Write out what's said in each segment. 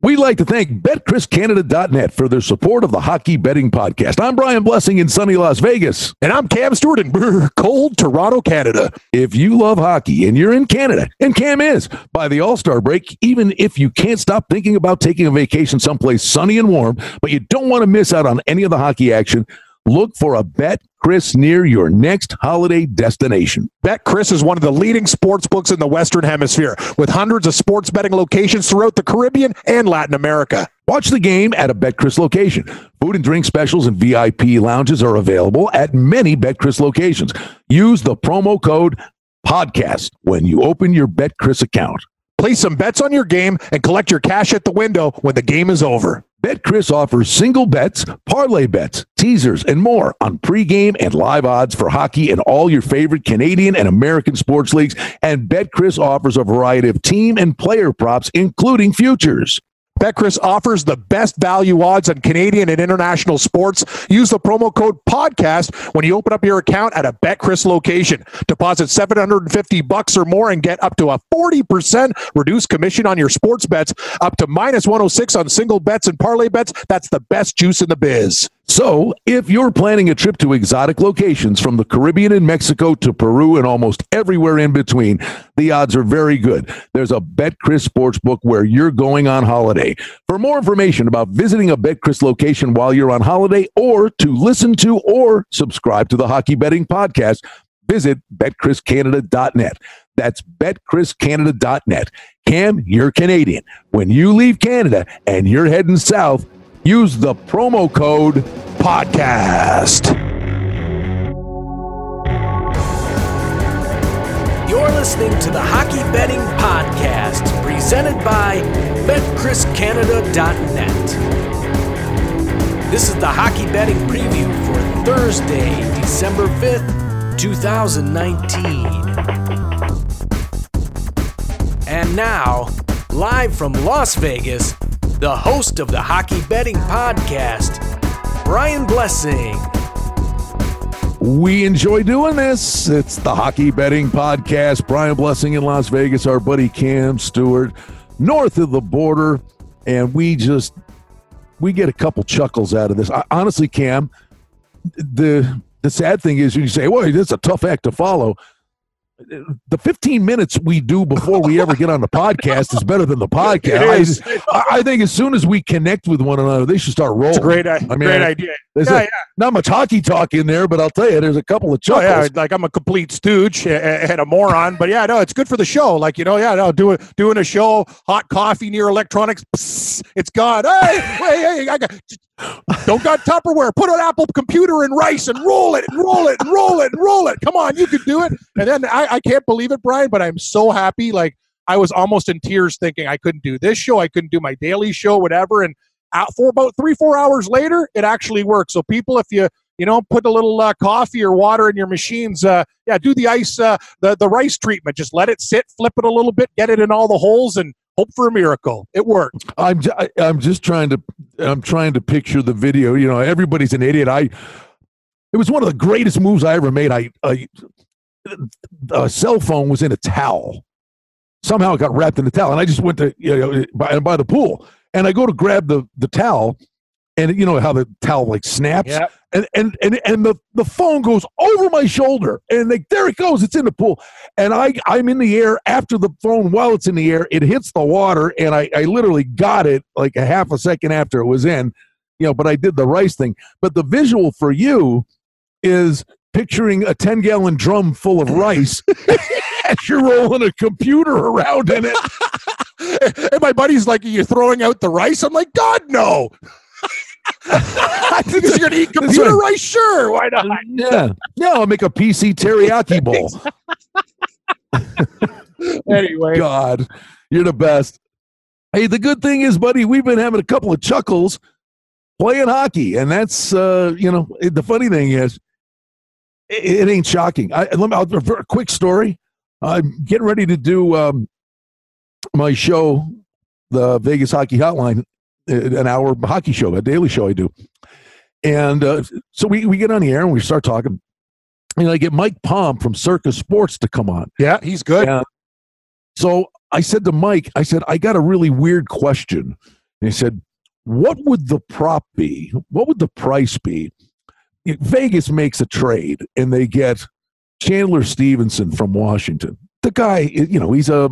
We'd like to thank BetCRISCanada.net for their support of the Hockey Betting Podcast. I'm Brian Blessing in sunny Las Vegas. And I'm Cam Stewart in brr, cold Toronto, Canada. If you love hockey and you're in Canada, and Cam is, by the All Star break, even if you can't stop thinking about taking a vacation someplace sunny and warm, but you don't want to miss out on any of the hockey action, Look for a Bet CRIS near your next holiday destination. Bet CRIS is one of the leading sports books in the Western Hemisphere with hundreds of sports betting locations throughout the Caribbean and Latin America. Watch the game at a BetCRIS location. Food and drink specials and VIP lounges are available at many BetCRIS locations. Use the promo code podcast when you open your BetCRIS account. Place some bets on your game and collect your cash at the window when the game is over. BetCRIS offers single bets, parlay bets, teasers, and more on pregame and live odds for hockey and all your favorite Canadian and American sports leagues. And BetCRIS offers a variety of team and player props, including futures. BetCRIS offers the best value odds on Canadian and international sports. Use the promo code podcast when you open up your account at a BetCRIS location. Deposit 750 bucks or more and get up to a 40% reduced commission on your sports bets, up to minus 106 on single bets and parlay bets. That's the best juice in the biz. So, if you're planning a trip to exotic locations from the Caribbean and Mexico to Peru and almost everywhere in between, the odds are very good. There's a BetCRIS Sportsbook where you're going on holiday. For more information about visiting a BetCRIS location while you're on holiday or to listen to or subscribe to the Hockey Betting Podcast, visit betcriscanada.net. That's betcriscanada.net. Cam, you're Canadian. When you leave Canada and you're heading south, use the promo code podcast. You're listening to the Hockey Betting Podcast, presented by BetCRISCanada.net. This is the hockey betting preview for Thursday, December 5th, 2019. And now, live from Las Vegas, the host of the Hockey Betting Podcast, Brian Blessing. We enjoy doing this. It's the Hockey Betting Podcast. Brian Blessing in Las Vegas, our buddy Cam Stewart, north of the border. And we just, we get a couple chuckles out of this. I, honestly, Cam, the the sad thing is you say, well, is a tough act to follow the 15 minutes we do before we ever get on the podcast is better than the podcast. I, I, think as soon as we connect with one another, they should start rolling. Great, I mean, great idea. There's yeah, a, yeah. Not much hockey talk in there, but I'll tell you, there's a couple of chuckles. Oh, yeah, like I'm a complete stooge and a moron, but yeah, no, it's good for the show. Like you know, yeah, no, doing doing a show, hot coffee near electronics, psst, it's gone. Hey, hey, hey, I got don't got Tupperware. Put an Apple computer in rice and roll it and roll it and roll it and roll it. Come on, you can do it. And then I, I can't believe it, Brian, but I'm so happy. Like I was almost in tears thinking I couldn't do this show. I couldn't do my daily show, whatever. And out for about three, four hours later, it actually worked. So people, if you you know, put a little uh, coffee or water in your machines. Uh, yeah, do the ice, uh, the the rice treatment. Just let it sit, flip it a little bit, get it in all the holes, and hope for a miracle. It worked. I'm I'm just trying to I'm trying to picture the video. You know, everybody's an idiot. I it was one of the greatest moves I ever made. I, I a cell phone was in a towel. Somehow it got wrapped in the towel, and I just went to you know by, by the pool, and I go to grab the the towel, and you know how the towel like snaps yep. and and and and the, the phone goes over my shoulder and like there it goes it's in the pool and i i'm in the air after the phone while it's in the air it hits the water and i i literally got it like a half a second after it was in you know but i did the rice thing but the visual for you is picturing a 10 gallon drum full of rice as you're rolling a computer around in it and my buddy's like you're throwing out the rice i'm like god no because you're going to eat computer right. rice? Sure, why not? Yeah, yeah. I'll make a PC teriyaki bowl. anyway, God, you're the best. Hey, the good thing is, buddy, we've been having a couple of chuckles playing hockey, and that's uh, you know the funny thing is, it, it ain't shocking. I, let me. I'll, a quick story. I'm getting ready to do um, my show, the Vegas Hockey Hotline, an hour hockey show, a daily show I do. And uh, so we, we get on the air and we start talking. And I get Mike Palm from Circa Sports to come on. Yeah, he's good. And so I said to Mike, I said, I got a really weird question. And he said, What would the prop be? What would the price be? Vegas makes a trade and they get Chandler Stephenson from Washington. The guy, you know, he's a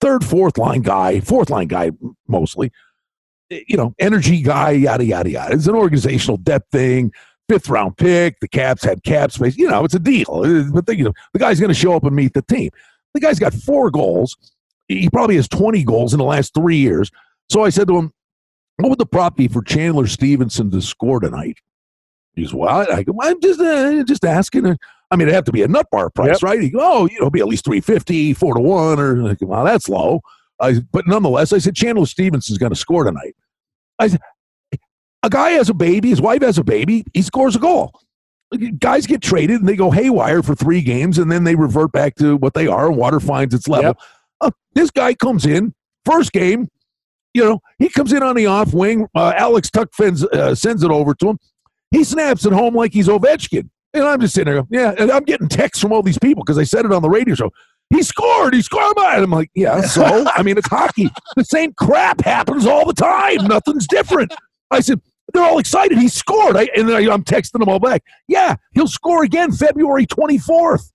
third, fourth line guy, fourth line guy mostly. You know, energy guy, yada, yada, yada. It's an organizational depth thing fifth round pick. The Caps had cap space. You know, it's a deal. Uh, but the, you know, the guy's going to show up and meet the team. The guy's got four goals. He probably has 20 goals in the last three years. So I said to him, "What would the prop be for Chandler Stephenson to score tonight?" He's well. I go, I'm just uh, just asking. I mean, it have to be a nut bar price, yep. right? He go, oh, you know, be at least 350, four to one, or like, well, that's low. I, but nonetheless, I said Chandler Stephenson's going to score tonight. I said, a guy has a baby, his wife has a baby, he scores a goal. Guys get traded and they go haywire for three games and then they revert back to what they are. Water finds its level. Yep. Uh, this guy comes in, first game, you know, he comes in on the off wing. Uh, Alex Tuch fends, uh, sends it over to him. He snaps it home like he's Ovechkin. And I'm just sitting there, yeah, and I'm getting texts from all these people because I said it on the radio show. He scored. He scored. And I'm like, yeah, so? I mean, it's hockey. The same crap happens all the time. Nothing's different. I said, they're all excited. He scored. I, and I, am texting them all back. Yeah, he'll score again February 24th.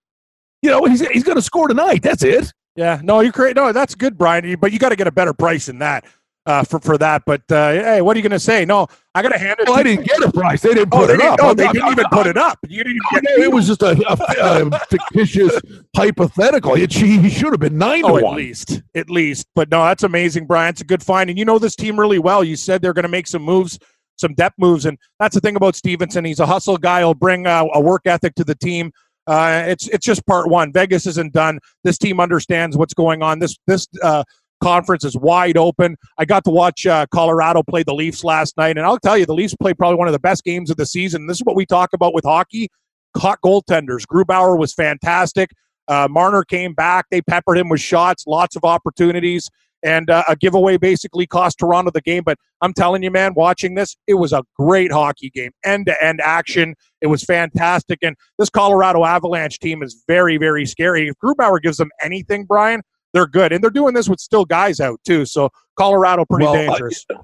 You know, he's, he's going to score tonight. That's it. Yeah, no, you're great. No, that's good, Brian. But you got to get a better price than that uh, for for that. But uh, hey, what are you going to say? No, I got to hand it. Well, I didn't get a price. They didn't oh, put oh, it up. Oh, they didn't even put it up. You didn't get it was just a, a, a fictitious hypothetical. It, he should have been nine oh, to at least, at least. But no, that's amazing, Brian. It's a good find, and you know this team really well. You said they're going to make some moves some depth moves. And that's the thing about Stephenson. He's a hustle guy. He'll bring uh, a work ethic to the team. Uh, it's it's just part one. Vegas isn't done. This team understands what's going on. This this uh, conference is wide open. I got to watch uh, Colorado play the Leafs last night, and I'll tell you, the Leafs played probably one of the best games of the season. This is what we talk about with hockey: hot goaltenders. Grubauer was fantastic. Uh, Marner came back. They peppered him with shots, lots of opportunities and uh, a giveaway basically cost Toronto the game. But I'm telling you, man, watching this, it was a great hockey game, end to end action. It was fantastic. And this Colorado Avalanche team is very, very scary. If Grubauer gives them anything, Brian, they're good. And they're doing this with still guys out, too. So Colorado, pretty well, dangerous. Uh,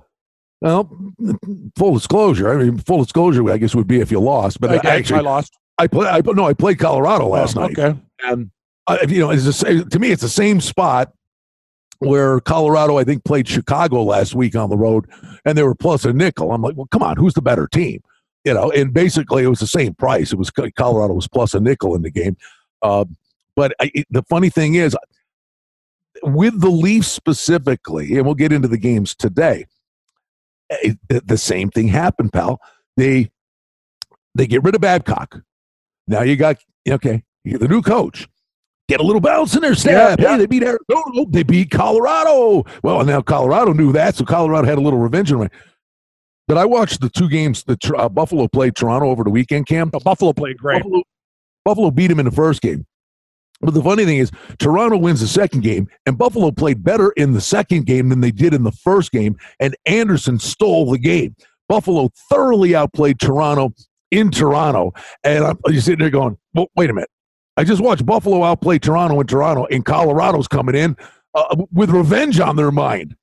well, full disclosure. I mean, full disclosure, I guess would be if you lost. But okay, I actually, I lost. I play. I no, I played Colorado last oh, night. Okay, and uh, you know, it's the, to me, it's the same spot where Colorado, I think, played Chicago last week on the road, and they were plus a nickel. I'm like, well, come on, who's the better team? You know, and basically it was the same price. It was Colorado was plus a nickel in the game. Uh, but I, the funny thing is, with the Leafs specifically, and we'll get into the games today. It, eh, the same thing happened, pal. They they get rid of Babcock. Now you got okay, you're the new coach get a little bounce in their step. Yeah, hey, they beat Arizona. They beat Colorado. Well, now Colorado knew that, so Colorado had a little revenge on me. But I watched the two games that uh, Buffalo played Toronto over the weekend, Cam. Oh, Buffalo played great. Buffalo, Buffalo beat him in the first game. But the funny thing is, Toronto wins the second game, and Buffalo played better in the second game than they did in the first game, and Anderson stole the game. Buffalo thoroughly outplayed Toronto in Toronto, and I'm you're sitting there going, well, wait a minute. I just watched Buffalo outplay Toronto in Toronto, and Colorado's coming in uh, with revenge on their mind.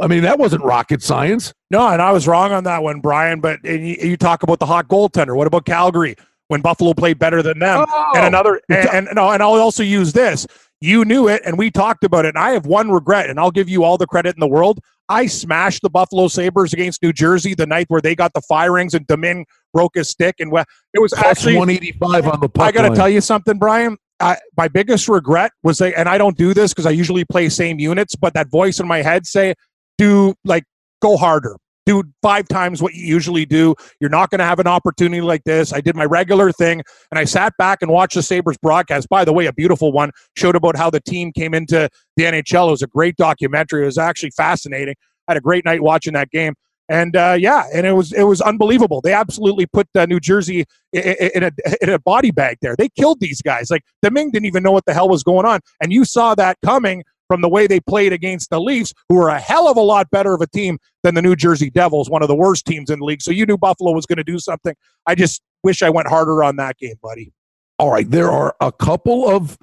I mean, that wasn't rocket science. No, and I was wrong on that one, Brian. But you, you, talk about the hot goaltender. What about Calgary when Buffalo played better than them? Oh, and another, and, and no, and I'll also use this. You knew it, and we talked about it. And I have one regret, and I'll give you all the credit in the world. I smashed the Buffalo Sabres against New Jersey the night where they got the firings and Domingue broke his stick. And it was Plus actually 185 on the puck. I got to tell you something, Brian. I, my biggest regret was they, and I don't do this because I usually play same units, but that voice in my head say, do like go harder, do five times what you usually do. You're not going to have an opportunity like this. I did my regular thing and I sat back and watched the Sabres broadcast. By the way, a beautiful one showed about how the team came into the NHL. It was a great documentary. It was actually fascinating. I had a great night watching that game. And uh, yeah, and it was it was unbelievable. They absolutely put uh, New Jersey in, in, a in a body bag there. They killed these guys. Like the Ming didn't even know what the hell was going on, and you saw that coming from the way they played against the Leafs, who are a hell of a lot better of a team than the New Jersey Devils, one of the worst teams in the league. So you knew Buffalo was going to do something. I just wish I went harder on that game, buddy. All right, there are a couple of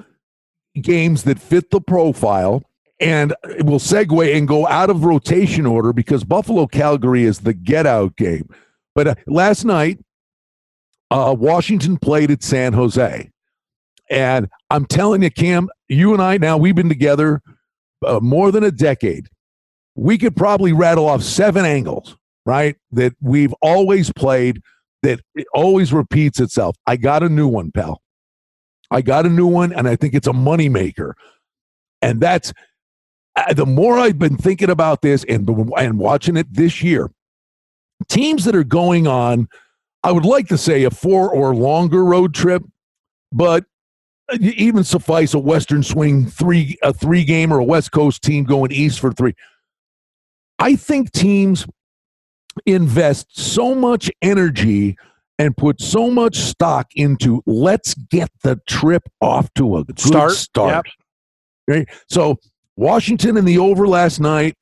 games that fit the profile And we'll segue and go out of rotation order because Buffalo Calgary is the get out game. But uh, last night, uh, Washington played at San Jose. And I'm telling you, Cam, you and I now, we've been together uh, more than a decade. We could probably rattle off seven angles, right? That we've always played, that it always repeats itself. I got a new one, pal. I got a new one, and I think it's a moneymaker. And that's uh, the more I've been thinking about this and, and watching it this year, teams that are going on, I would like to say a four or longer road trip, but even suffice a Western swing three a three game or a West Coast team going east for three. I think teams invest so much energy and put so much stock into let's get the trip off to a good start. start. Yep. Right? So Washington in the over last night.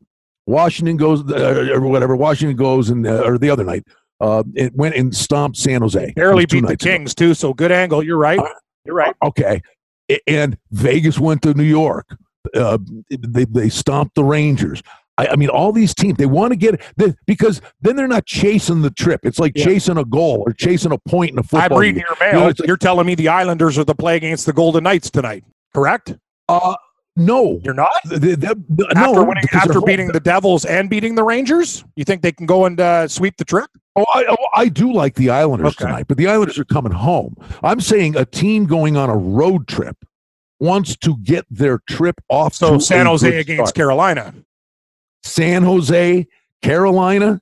Washington goes uh, or whatever. Washington goes and uh, or the other night. Uh, it went and stomped San Jose. Barely beat the Kings ago. too. So good angle. You're right. You're right. Okay. And Vegas went to New York. Uh, they they stomped the Rangers. I, I, mean, all these teams they want to get they, because then they're not chasing the trip. It's like yeah. chasing a goal or chasing a point in a football. I'm reading your mail. You know, You're like, telling me the Islanders are the play against the Golden Knights tonight, correct? Uh no, you're not. The, the, the, after no, winning, after beating the Devils and beating the Rangers, you think they can go and uh, sweep the trip? Oh, I, oh, I do like the Islanders okay. tonight, but the Islanders are coming home. I'm saying a team going on a road trip wants to get their trip off. So San Jose against start. Carolina, San Jose, Carolina,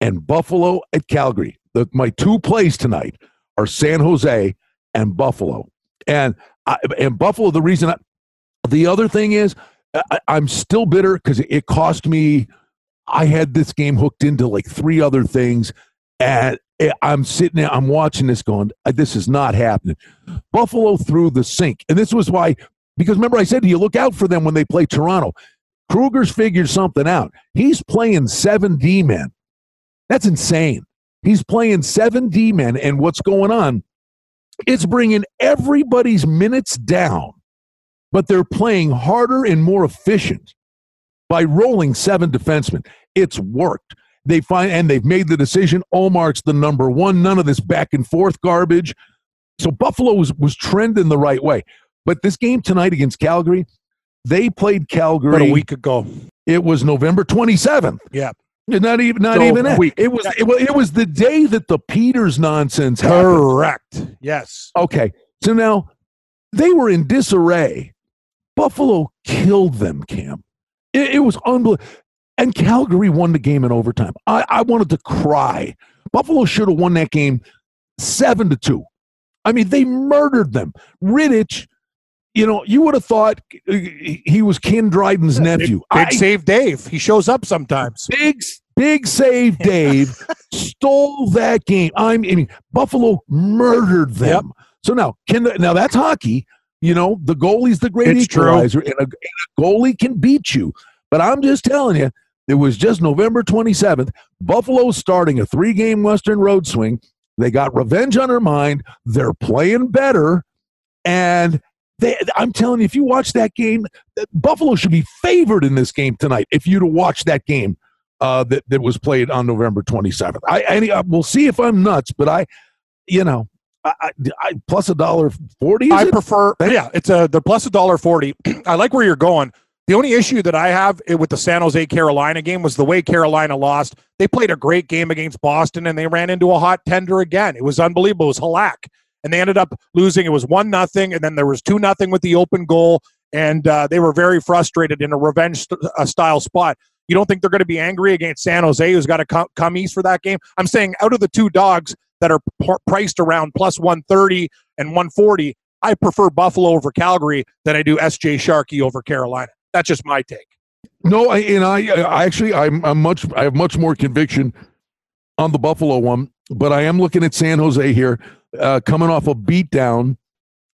and Buffalo at Calgary. My two plays tonight are San Jose and Buffalo, and I, and Buffalo. The reason I, the other thing is, I, I'm still bitter because it cost me. I had this game hooked into like three other things, and I'm sitting there, I'm watching this going, uh, this is not happening. Buffalo threw the sink. And this was why, because remember I said to you, look out for them when they play Toronto. Krueger's figured something out. He's playing seven D men. That's insane. He's playing seven D men. And what's going on? It's bringing everybody's minutes down but they're playing harder and more efficient by rolling seven defensemen. It's worked. They find and they've made the decision. Ullmark's the number one. None of this back and forth garbage. So Buffalo was, was trending the right way. But this game tonight against Calgary, they played Calgary About a week ago. It was November 27th. Yeah. Not even not so even that. It was, it was it was the day that the Peters nonsense happened. Correct. Yes. Okay. So now they were in disarray Buffalo killed them, Cam. It, it was unbelievable. And Calgary won the game in overtime. I, I wanted to cry. Buffalo should have won that game seven to two. I mean, they murdered them. Rittich, you know, you would have thought uh, he was Ken Dryden's nephew. Big, big I, save Dave. He shows up sometimes. Big big save Dave stole that game. I mean, Buffalo murdered them. Yep. So now, can now that's hockey. You know, the goalie's the great it's equalizer, and a, and a goalie can beat you. But I'm just telling you, it was just November 27th. Buffalo starting a three game Western Road swing. They got revenge on their mind. They're playing better. And they, I'm telling you, if you watch that game, Buffalo should be favored in this game tonight if you'd have watched that game uh, that, that was played on November 27th. I, I, we'll see if I'm nuts, but I, you know, I, I, plus a dollar forty. I prefer, yeah, it's a the plus a dollar forty. I like where you're going. The only issue that I have with the San Jose Carolina game was the way Carolina lost. They played a great game against Boston and they ran into a hot tender again. It was unbelievable. It was Halak. And they ended up losing. It was one nothing, and then there was two nothing with the open goal, and uh, they were very frustrated in a revenge st- uh, style spot. You don't think they're going to be angry against San Jose, who's got to come, come east for that game? I'm saying out of the two dogs, that are p- priced around plus 130 and 140. I prefer Buffalo over Calgary than I do SJ Sharkey over Carolina. That's just my take. No, I, and I, I actually, I'm, I'm much, I have much more conviction on the Buffalo one, but I am looking at San Jose here, uh, coming off a beatdown,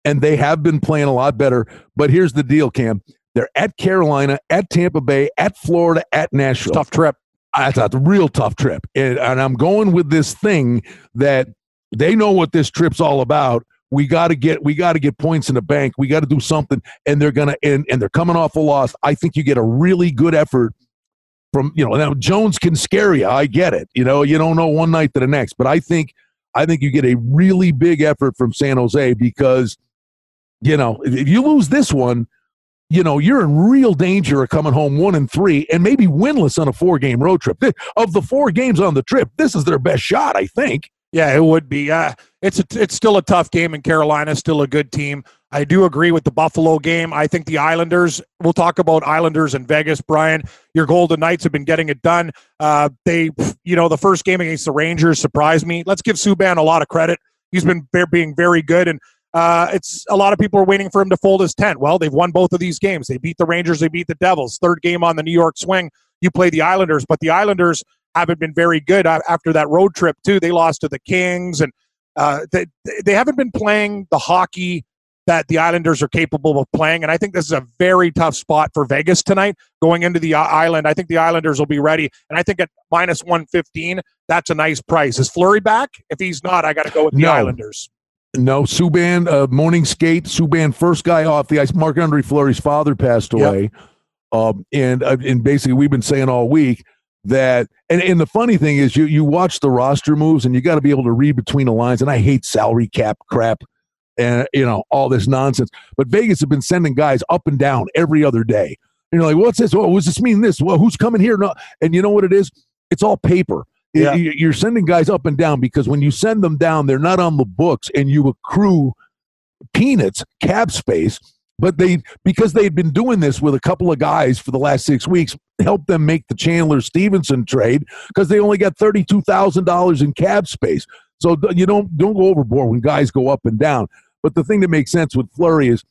and they have been playing a lot better. But here's the deal, Cam: they're at Carolina, at Tampa Bay, at Florida, at Nashville. Tough trip. That's a real tough trip. And, and I'm going with this thing that they know what this trip's all about. we got to get we got to get points in the bank. We got to do something, and they're gonna and, and they're coming off a loss. I think you get a really good effort from you know now Jones can scare you. I get it. You know you don't know one night to the next, but I think I think you get a really big effort from San Jose because you know if you lose this one, you know you're in real danger of coming home one and three and maybe winless on a four game road trip. Of the four games on the trip, this is their best shot, I think. Yeah, it would be. Uh, it's a, it's still a tough game in Carolina. Still a good team. I do agree with the Buffalo game. I think the Islanders. We'll talk about Islanders and Vegas. Brian, your Golden Knights have been getting it done. Uh, they, you know, the first game against the Rangers surprised me. Let's give Subban a lot of credit. He's been being very good, and uh, it's a lot of people are waiting for him to fold his tent. Well, they've won both of these games. They beat the Rangers. They beat the Devils. Third game on the New York swing. You play the Islanders, but the Islanders haven't been very good after that road trip too. They lost to the Kings, and uh, they they haven't been playing the hockey that the Islanders are capable of playing. And I think this is a very tough spot for Vegas tonight going into the island. I think the Islanders will be ready. And I think at minus 115, that's a nice price. Is Fleury back? If he's not, I got to go with the no. Islanders. No, Subban, uh, morning skate. Subban, first guy off the ice. Marc Andre Fleury's father passed away. Yep. Um, and, uh, and basically, we've been saying all week that and, and the funny thing is you you watch the roster moves and you got to be able to read between the lines and i hate salary cap crap and you know all this nonsense but vegas have been sending guys up and down every other day and you're like what's this what does this mean this well who's coming here no and you know what it is it's all paper yeah. you're sending guys up and down because when you send them down they're not on the books and you accrue peanuts cap space but they because they'd been doing this with a couple of guys for the last six weeks help them make the chandler Stephenson trade because they only got $32000 in cap space. So you don't don't go overboard when guys go up and down. But the thing that makes sense with fleury is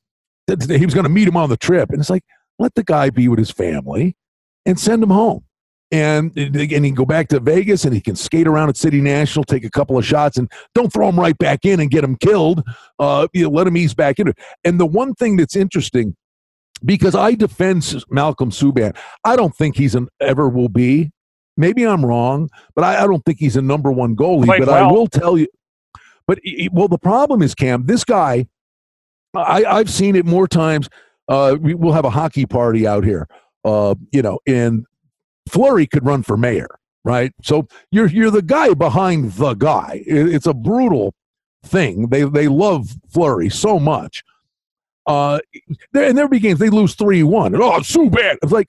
that he was going to meet him on the trip and it's like let the guy be with his family and send him home and and he can go back to Vegas and he can skate around at City National, take a couple of shots, and don't throw him right back in and get him killed. Uh, you know, let him ease back in. And the one thing that's interesting, because I defend Malcolm Subban, I don't think he's an ever will be. Maybe I'm wrong, but I, I don't think he's a number one goalie. but well. I will tell you. But well, the problem is Cam. This guy, I, I've seen it more times. Uh, we, we'll have a hockey party out here. Uh, you know, and Fleury could run for mayor, right? So you're you're the guy behind the guy. It's a brutal thing. They they love Fleury so much. Uh, in their games they lose three one. Oh, Subban. It's like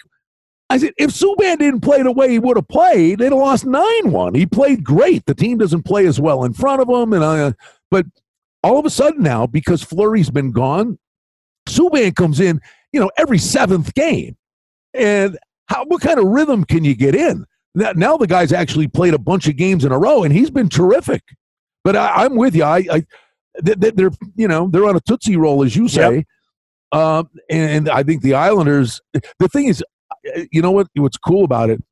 I said, if Subban didn't play the way he would have played, they'd have lost nine one. He played great. The team doesn't play as well in front of him, and uh, but all of a sudden now because Fleury's been gone, Subban comes in. You know, every seventh game, and how, what kind of rhythm can you get in? Now, now the guy's actually played a bunch of games in a row, and he's been terrific. But I, am with you. I, I they're you know they're on a tootsie roll as you say, yep. um, and I think the Islanders. The thing is, you know what? What's cool about it?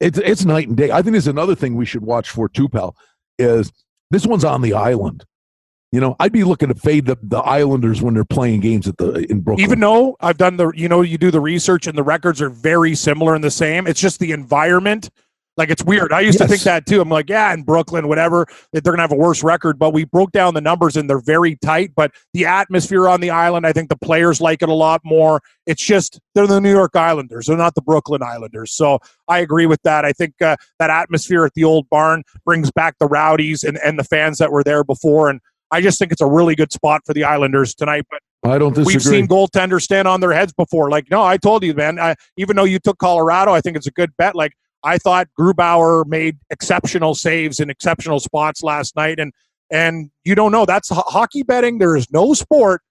It's it's night and day. I think there's another thing we should watch for too, pal. Is this one's on the island? You know, I'd be looking to fade the, the Islanders when they're playing games at the in Brooklyn. Even though I've done the, you know, you do the research and the records are very similar and the same. It's just the environment. Like it's weird. I used yes. to think that too. I'm like, yeah, in Brooklyn, whatever, that they're gonna have a worse record. But we broke down the numbers and they're very tight. But the atmosphere on the island, I think the players like it a lot more. It's just they're the New York Islanders. They're not the Brooklyn Islanders. So I agree with that. I think uh, that atmosphere at the old barn brings back the rowdies and, and the fans that were there before. And I just think it's a really good spot for the Islanders tonight. But I don't disagree. We've seen goaltenders stand on their heads before. Like, no, I told you, man. I, even though you took Colorado, I think it's a good bet. Like, I thought Grubauer made exceptional saves in exceptional spots last night, and and you don't know that's hockey betting. There is no sport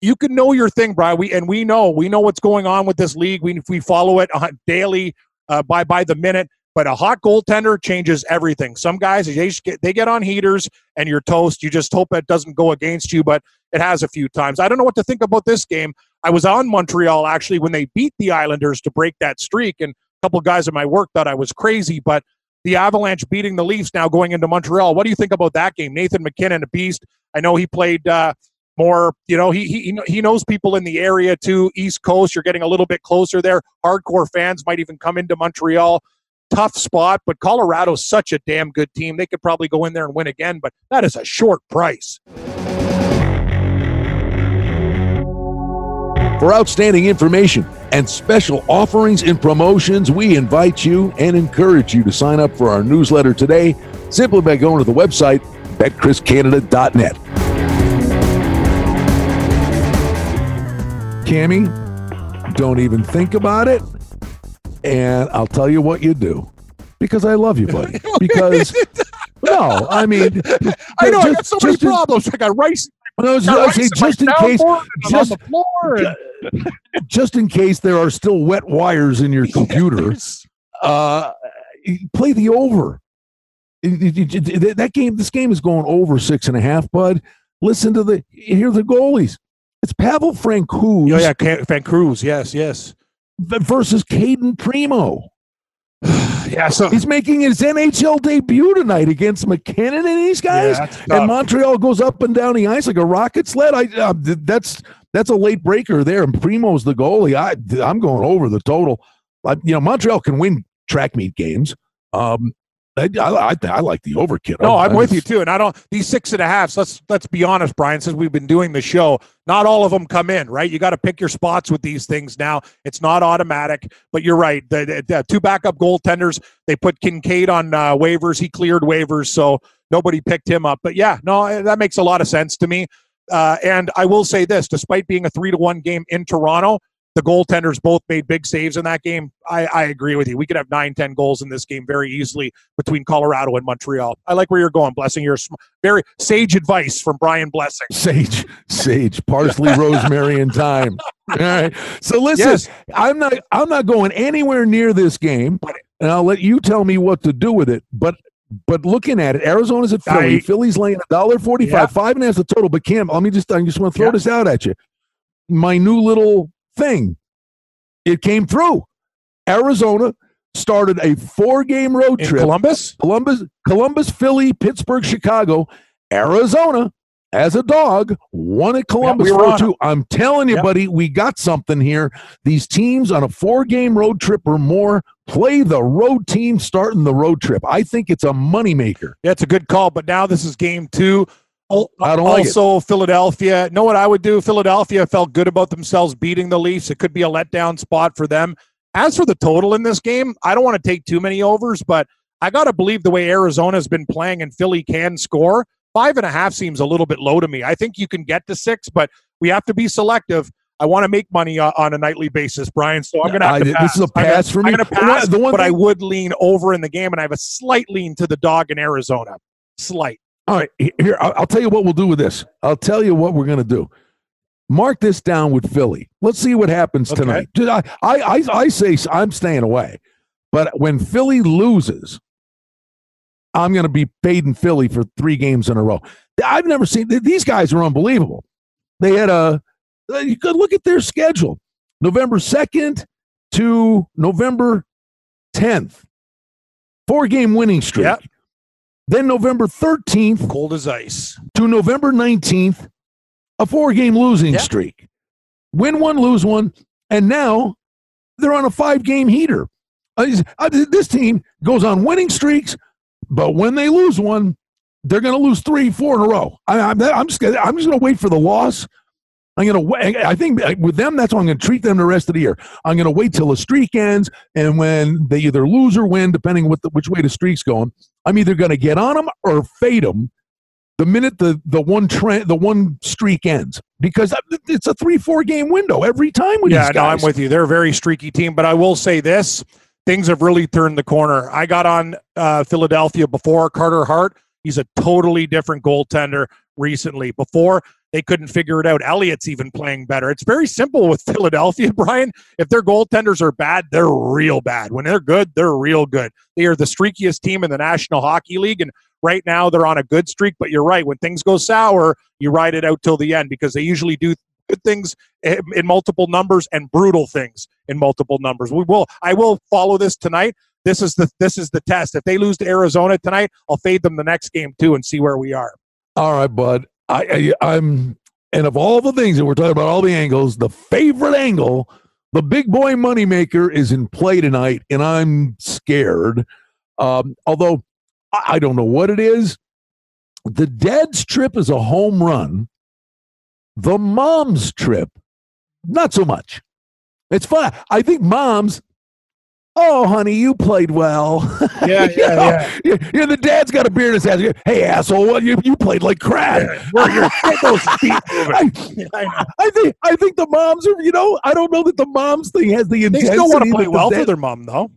you can know your thing, Brian. We and we know we know what's going on with this league. We we follow it daily, uh, by by the minute. But a hot goaltender changes everything. Some guys they get, they get on heaters and you're toast. You just hope it doesn't go against you, but it has a few times. I don't know what to think about this game. I was on Montreal actually when they beat the Islanders to break that streak, and a couple guys at my work thought I was crazy, but the Avalanche beating the Leafs now going into Montreal. What do you think about that game? Nathan MacKinnon, a beast. I know he played uh, more. You know, he he he knows people in the area too. East Coast, you're getting a little bit closer there. Hardcore fans might even come into Montreal tough spot, but Colorado's such a damn good team. They could probably go in there and win again, but that is a short price. For outstanding information and special offerings and promotions, we invite you and encourage you to sign up for our newsletter today simply by going to the website betcriscanada.net. Cami, don't even think about it. And I'll tell you what you do because I love you, buddy. Because, no, I mean, I know I got so many problems. I got rice. I was got gonna say, rice just in case, soundboard and on just, the floor. and- just in case there are still wet wires in your computer, uh, play the over. That game, this game is going over six and a half. Bud, listen to the hear the goalies. It's Pavel Francouz Oh, yeah, Ca- Van Cruz. Yes, yes. Versus Cayden Primeau. Yeah, so He's making his NHL debut tonight against MacKinnon and these guys. Yeah, and. Montreal goes up and down the ice like a rocket sled. I uh, that's that's a late breaker there. And Primeau's the goalie. I I'm going over the total. I, you know, Montreal can win track meet games. Um, I I, I, like the over kid. No, I- I'm I with you too. And I don't these six and a halves. Let's let's be honest, Brian. Since we've been doing the show, not all of them come in, right? You got to pick your spots with these things now. It's not automatic, but you're right. The, the- the two backup goaltenders. They put Kinkaid on uh, waivers. He cleared waivers, so nobody picked him up. But yeah, no, that makes a lot of sense to me. Uh, and I will say this: despite being a three to one game in Toronto, the goaltenders both made big saves in that game. I, I agree with you. We could have nine, ten goals in this game very easily between Colorado and Montreal. I like where you're going, Blessing. Your sm- very sage advice from Brian Blessing. Sage, sage, parsley, rosemary, and thyme. All right. So listen, Yes. I'm not I'm not going anywhere near this game, and I'll let you tell me what to do with it. But but looking at it, Arizona's at Philly. I- Philly's laying a dollar forty Yeah. five, five and a half the total. But Cam, let me just I just want to throw Yeah. this out at you. My new little thing, it came through. Arizona started a four game road In trip. Columbus? Columbus, Columbus, Philly, Pittsburgh, Chicago, Arizona as a dog won at Columbus we four-two. I'm telling you, buddy, we got something here. These teams on a four game road trip or more play the road team starting the road trip. I think it's a moneymaker. Yeah, it's a good call. But now this is game two. I don't like also, Philadelphia. Know what I would do? Philadelphia felt good about themselves beating the Leafs. It could be a letdown spot for them. As for the total in this game, I don't want to take too many overs, but I got to believe the way Arizona's been playing and Philly can score. Five and a half seems a little bit low to me. I think you can get to six, but we have to be selective. I want to make money uh, on a nightly basis, Brian. So I'm going to have to this pass. is a I'm gonna- pass for me. I'm going to The one- pass, the one but I would lean over in the game, and I have a slight lean to the dog in Arizona. Slight. All right, here I'll, I'll tell you what we'll do with this. I'll tell you what we're going to do. Mark this down with Philly. Let's see what happens Okay. tonight. Dude, I, I, I, I say I'm staying away, but when Philly loses, I'm going to be fading Philly for three games in a row. I've never seen these guys are unbelievable. They had a uh, you could look at their schedule. November 2nd to November 10th. Four game winning streak. Yep. Then November 13th Cold as ice. to November 19th, a four game losing streak. Win one, lose one. And now they're on a five game heater. Uh, uh, This team goes on winning streaks, but when they lose one, they're going to lose three, four in a row. I, I'm just, I'm just going to wait for the loss. I'm going to wait. I think uh, with them, that's how I'm going to treat them the rest of the year. I'm going to wait till the streak ends, and when they either lose or win, depending what the, which way the streak's going, I'm either going to get on them or fade them the minute the the one trend the one streak ends because it's a three four game window every time with Yeah, these no, I'm with you. They're a very streaky team, but I will say this: things have really turned the corner. I got on uh, Philadelphia before Carter Hart. He's a totally different goaltender recently. Before they couldn't figure it out. Elliott's even playing better. It's very simple with Philadelphia, Brian. If their goaltenders are bad, they're real bad. When they're good, they're real good. They are the streakiest team in the National Hockey League, and right now they're on a good streak. But you're right. When things go sour, you ride it out till the end because they usually do good things in multiple numbers and brutal things in multiple numbers. We will. I will follow this tonight. This is the this is the test. If they lose to Arizona tonight, I'll fade them the next game too and see where we are. All right, bud. I, I I'm and of all the things that we're talking about, all the angles, the favorite angle, the big boy moneymaker is in play tonight, and I'm scared. Um, although I, I don't know what it is. The dad's trip is a home run. The mom's trip not so much. It's fun. I think moms. Oh, honey, you played well. Yeah, You yeah, know, yeah. yeah, yeah, the dad's got a beard in his ass. Hey, asshole, what, you, you played like crap. Where your get those feet. I, I. I think I think the moms are, you know, I don't know that the moms thing has the intensity They intensity. still want to play that the well for their mom, though.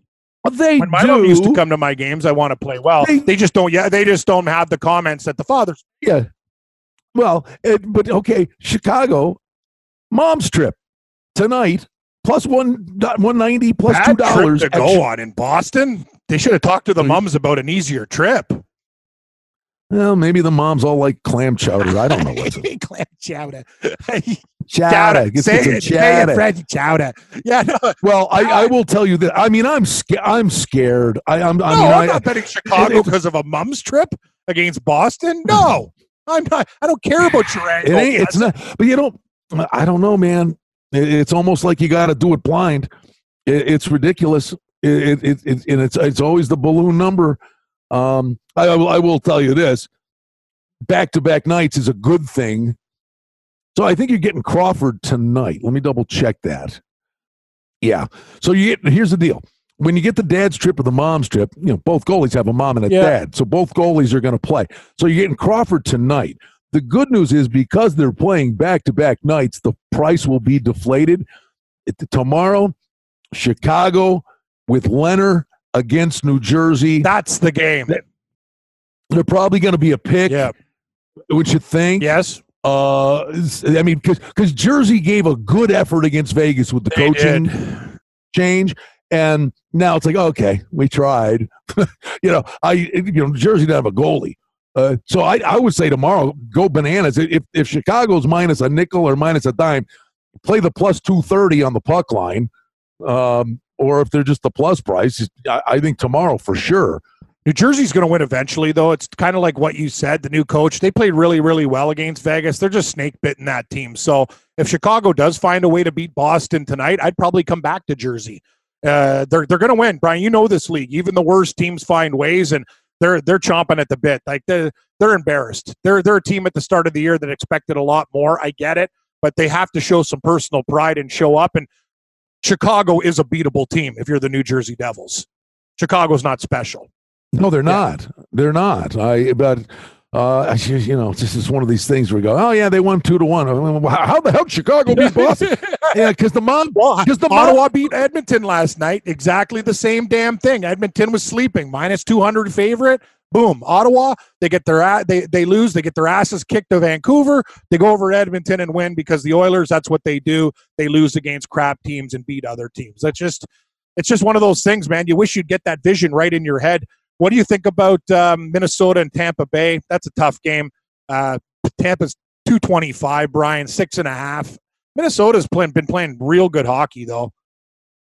They When my do. mom used to come to my games, I want to play well. They- They, just don't. Yeah, they just don't have the comments that the fathers. Yeah. Well, it, but okay, Chicago, mom's trip tonight plus one one ninety plus two dollars. to go on in Boston. They should have talked to the mums about an easier trip. Well, maybe the moms all like clam chowder. I don't know what's it. Clam chowder. chowder. Get Say it. It, chowder. French chowder. Yeah, no, Well, I, I will tell you that. I mean, I'm scared. I'm scared. I, I'm. I no, mean, I'm I, not betting Chicago because of a mum's trip against Boston. No, I'm not. I don't care about your it angle. ain't. It's not. But you don't. I don't know, man. It, it's almost like you got to do it blind. It's ridiculous. It, it, it, and it's it's always the balloon number. Um, I, I will I will tell you this: back to back nights is a good thing. So I think you're getting Crawford tonight. Let me double check that. Yeah. So you get here's the deal. When you get the dad's trip or the mom's trip, you know, both goalies have a mom and a Yeah. dad. So both goalies are going to play. So you're getting Crawford tonight. The good news is because they're playing back to back nights, the price will be deflated. Tomorrow, Chicago with Leonard against New Jersey. That's the game. They're probably going to be a pick, Yeah. which you think. Yes. Uh, I mean, because Jersey gave a good effort against Vegas with the They coaching did. change, and now it's like, okay, we tried. you know, I you know Jersey didn't have a goalie, uh, so I I would say tomorrow go bananas. If if Chicago's minus a nickel or minus a dime, play the plus two thirty on the puck line, um, or if they're just the plus price, I, I think tomorrow for sure. New Jersey's going to win eventually, though. It's kind of like what you said. The new coach, they played really, really well against Vegas. They're just snake bitten that team. So if Chicago does find a way to beat Boston tonight, I'd probably come back to Jersey. Uh, they're they're going to win, Brian. You know this league. Even the worst teams find ways, and they're they're chomping at the bit. Like they're they're embarrassed. They're they're a team at the start of the year that expected a lot more. I get it, but they have to show some personal pride and show up. And Chicago is a beatable team if you're the New Jersey Devils. Chicago's not special. No, they're Yeah. not. They're not. I but uh, you know, this is one of these things where we go, oh yeah, they won two to one. How the hell did Chicago beat Boston? yeah, because the mom, Well, because the Ottawa beat Edmonton last night. Exactly the same damn thing. Edmonton was sleeping, minus two hundred favorite. Boom, Ottawa. They get their they they lose. They get their asses kicked to Vancouver. They go over to Edmonton and win because the Oilers. That's what they do. They lose against crap teams and beat other teams. That's just it's just one of those things, man. You wish you'd get that vision right in your head. What do you think about um, Minnesota and Tampa Bay? That's a tough game. Uh, Tampa's two twenty five. Brian six and a half. Minnesota's playing, been playing real good hockey, though.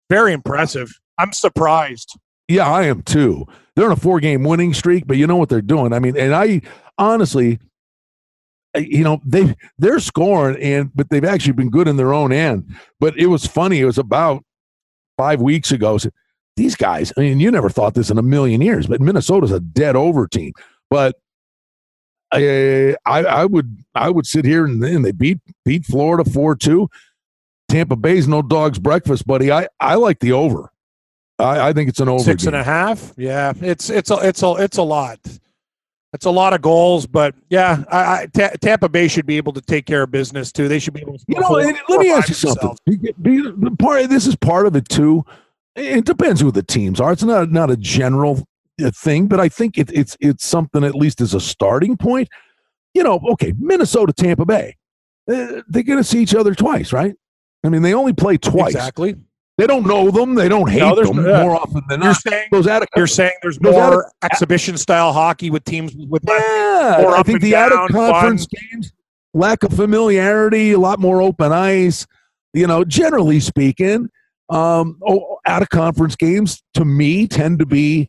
Very impressive. I'm surprised. yeah, I am too. They're on a four game winning streak, but you know what they're doing. I mean, and I honestly, you know, they they're scoring, and but they've actually been good in their own end. But it was funny. It was about five weeks ago. These guys, I mean, you never thought this in a million years, but Minnesota's a dead over team. But I, I, I would, I would sit here and, and they beat beat Florida four two. Tampa Bay's no dog's breakfast, buddy. I, I like the over. I, I think it's an over. Six and a half. Yeah, it's it's a it's a it's a lot. It's a lot of goals, but yeah, I, I, Tampa Bay should be able to take care of business too. They should be able to. You know, four- let me ask you something. Be- Part this is part of it too. It depends who the teams are. It's not not a general uh, thing, but I think it, it's it's something at least as a starting point. You know, okay, Minnesota, Tampa Bay, uh, they're going to see each other twice, right? I mean, they only play twice. Exactly. They don't know them. They don't hate No, them no- more often than You're not. saying Those out of you're saying there's more exhibition style hockey with teams with Yeah, more I think the out of conference games, lack of familiarity, a lot more open ice. You know, generally speaking, um, oh, out of conference games to me tend to be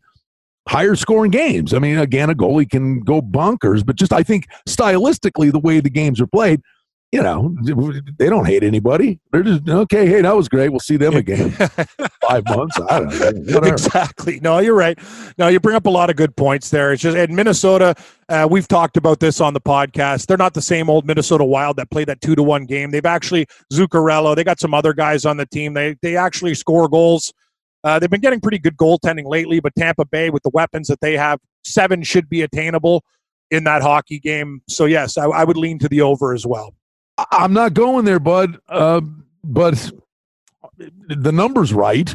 higher scoring games. I mean, again, a goalie can go bonkers, but just I think stylistically, the way the games are played, you know, they don't hate anybody. They're just okay. Hey, that was great. We'll see them again. Five months. I don't know. Whatever. Exactly. No, you're right. No, you bring up a lot of good points there. It's just in Minnesota. Uh, we've talked about this on the podcast. They're not the same old Minnesota Wild that played that two to one game. They've actually Zuccarello. They got some other guys on the team. They they actually score goals. Uh, they've been getting pretty good goaltending lately, but Tampa Bay, with the weapons that they have, seven should be attainable in that hockey game. So yes, I, I would lean to the over as well. I'm not going there, bud. Uh, but the numbers right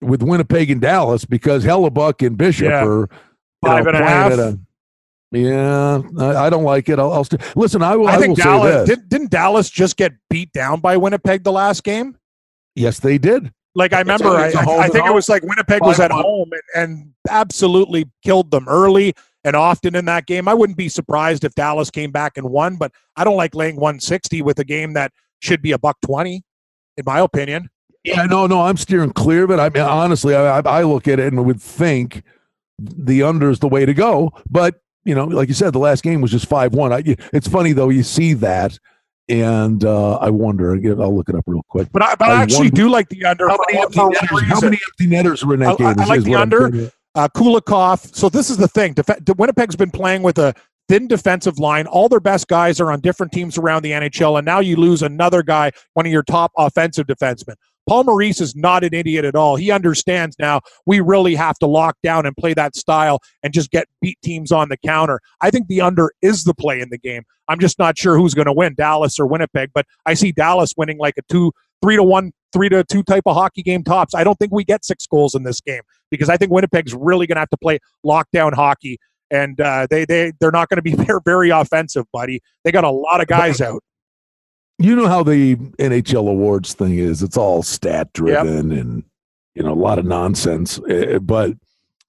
with Winnipeg and Dallas because Hellebuyck and Bishop Yeah. are Five and a half. at a- yeah, I, I don't like it. I'll, I'll st- listen. I will. I, I will think say Dallas this. did, didn't Dallas just get beat down by Winnipeg the last game. yes, they did. Like I remember, a- I, it's a I- home I think it was like Winnipeg was at home and, and absolutely killed them early and often in that game. I wouldn't be surprised if Dallas came back and won, but I don't like laying 160 with a game that should be a buck 20, in my opinion. Yeah, no, no. I'm steering clear of it. I mean, honestly, I, I I look at it and would think the under is the way to go. But you know, like you said, the last game was just five one. It's funny though. You see that, and uh, I wonder. Again, I'll look it up real quick. But I, but I, I actually wonder- do like the under. How many, empty netters, how many empty netters were in that I- game? I is- like the under. Uh, Kulikov. So this is the thing. Def- Winnipeg's been playing with a thin defensive line. All their best guys are on different teams around the NHL, and now you lose another guy, one of your top offensive defensemen. Paul Maurice is not an idiot at all. He understands now we really have to lock down and play that style and just get beat teams on the counter. I think the under is the play in the game. I'm just not sure who's going to win, Dallas or Winnipeg, but I see Dallas winning like a two, three to one, three to two type of hockey game tops. I don't think we get six goals in this game because I think Winnipeg's really going to have to play lockdown hockey, and uh, they they they're not going to be very, very offensive, buddy. They got a lot of guys out. You know how the NHL awards thing is. It's all stat driven and you know a lot of nonsense. Uh, But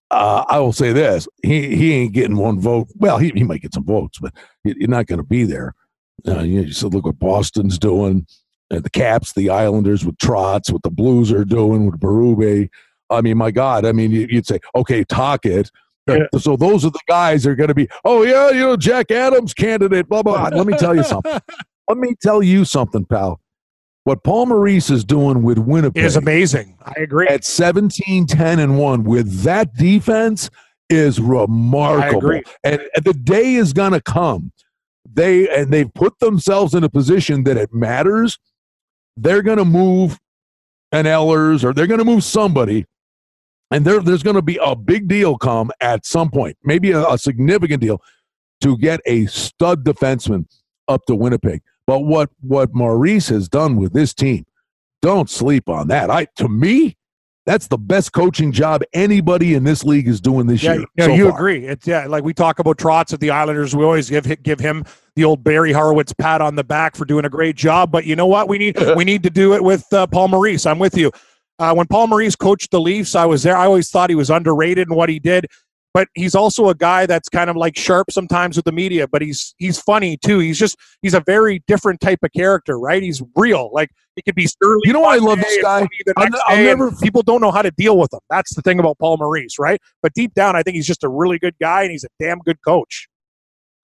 uh, I will say this: he he ain't getting one vote. Well, he, he might get some votes, but you're not going to be there. Uh, you, you said, look what Boston's doing. Uh, the Caps, the Islanders with Trotz, what the Blues are doing with Berube. I mean, my God. I mean, you- you'd say, okay, talk it. Yeah. So those are the guys that are going to be. Oh yeah, you know Jack Adams candidate. Blah blah. Let me tell you something. Let me tell you something, pal. What Paul Maurice is doing with Winnipeg Is amazing. I agree. at 17, 10, and 1 with that defense is remarkable. and the day is going to come. They and they've put themselves in a position that it matters. They're going to move an Ehlers or they're going to move somebody. And there, there's going to be a big deal come at some point, maybe a, a significant deal to get a stud defenseman up to Winnipeg. But what what Maurice has done with this team, don't sleep on that. I to me, that's the best coaching job anybody in this league is doing this Yeah, year. no, so you far. agree. It's yeah, like we talk about Trotz at the Islanders. We always give give him the old Barry Horowitz pat on the back for doing a great job. But you know what? We need we need to do it with uh, Paul Maurice. I'm with you. Uh, when Paul Maurice coached the Leafs, I was there. I always thought he was underrated in what he did. But he's also a guy that's kind of like sharp sometimes with the media. But he's he's funny too. He's just he's a very different type of character, right? He's real. Like he could be surly. You know why I love this guy? I'll I'll never- people don't know how to deal with him. That's the thing about Paul Maurice, right? But deep down, I think he's just a really good guy and he's a damn good coach.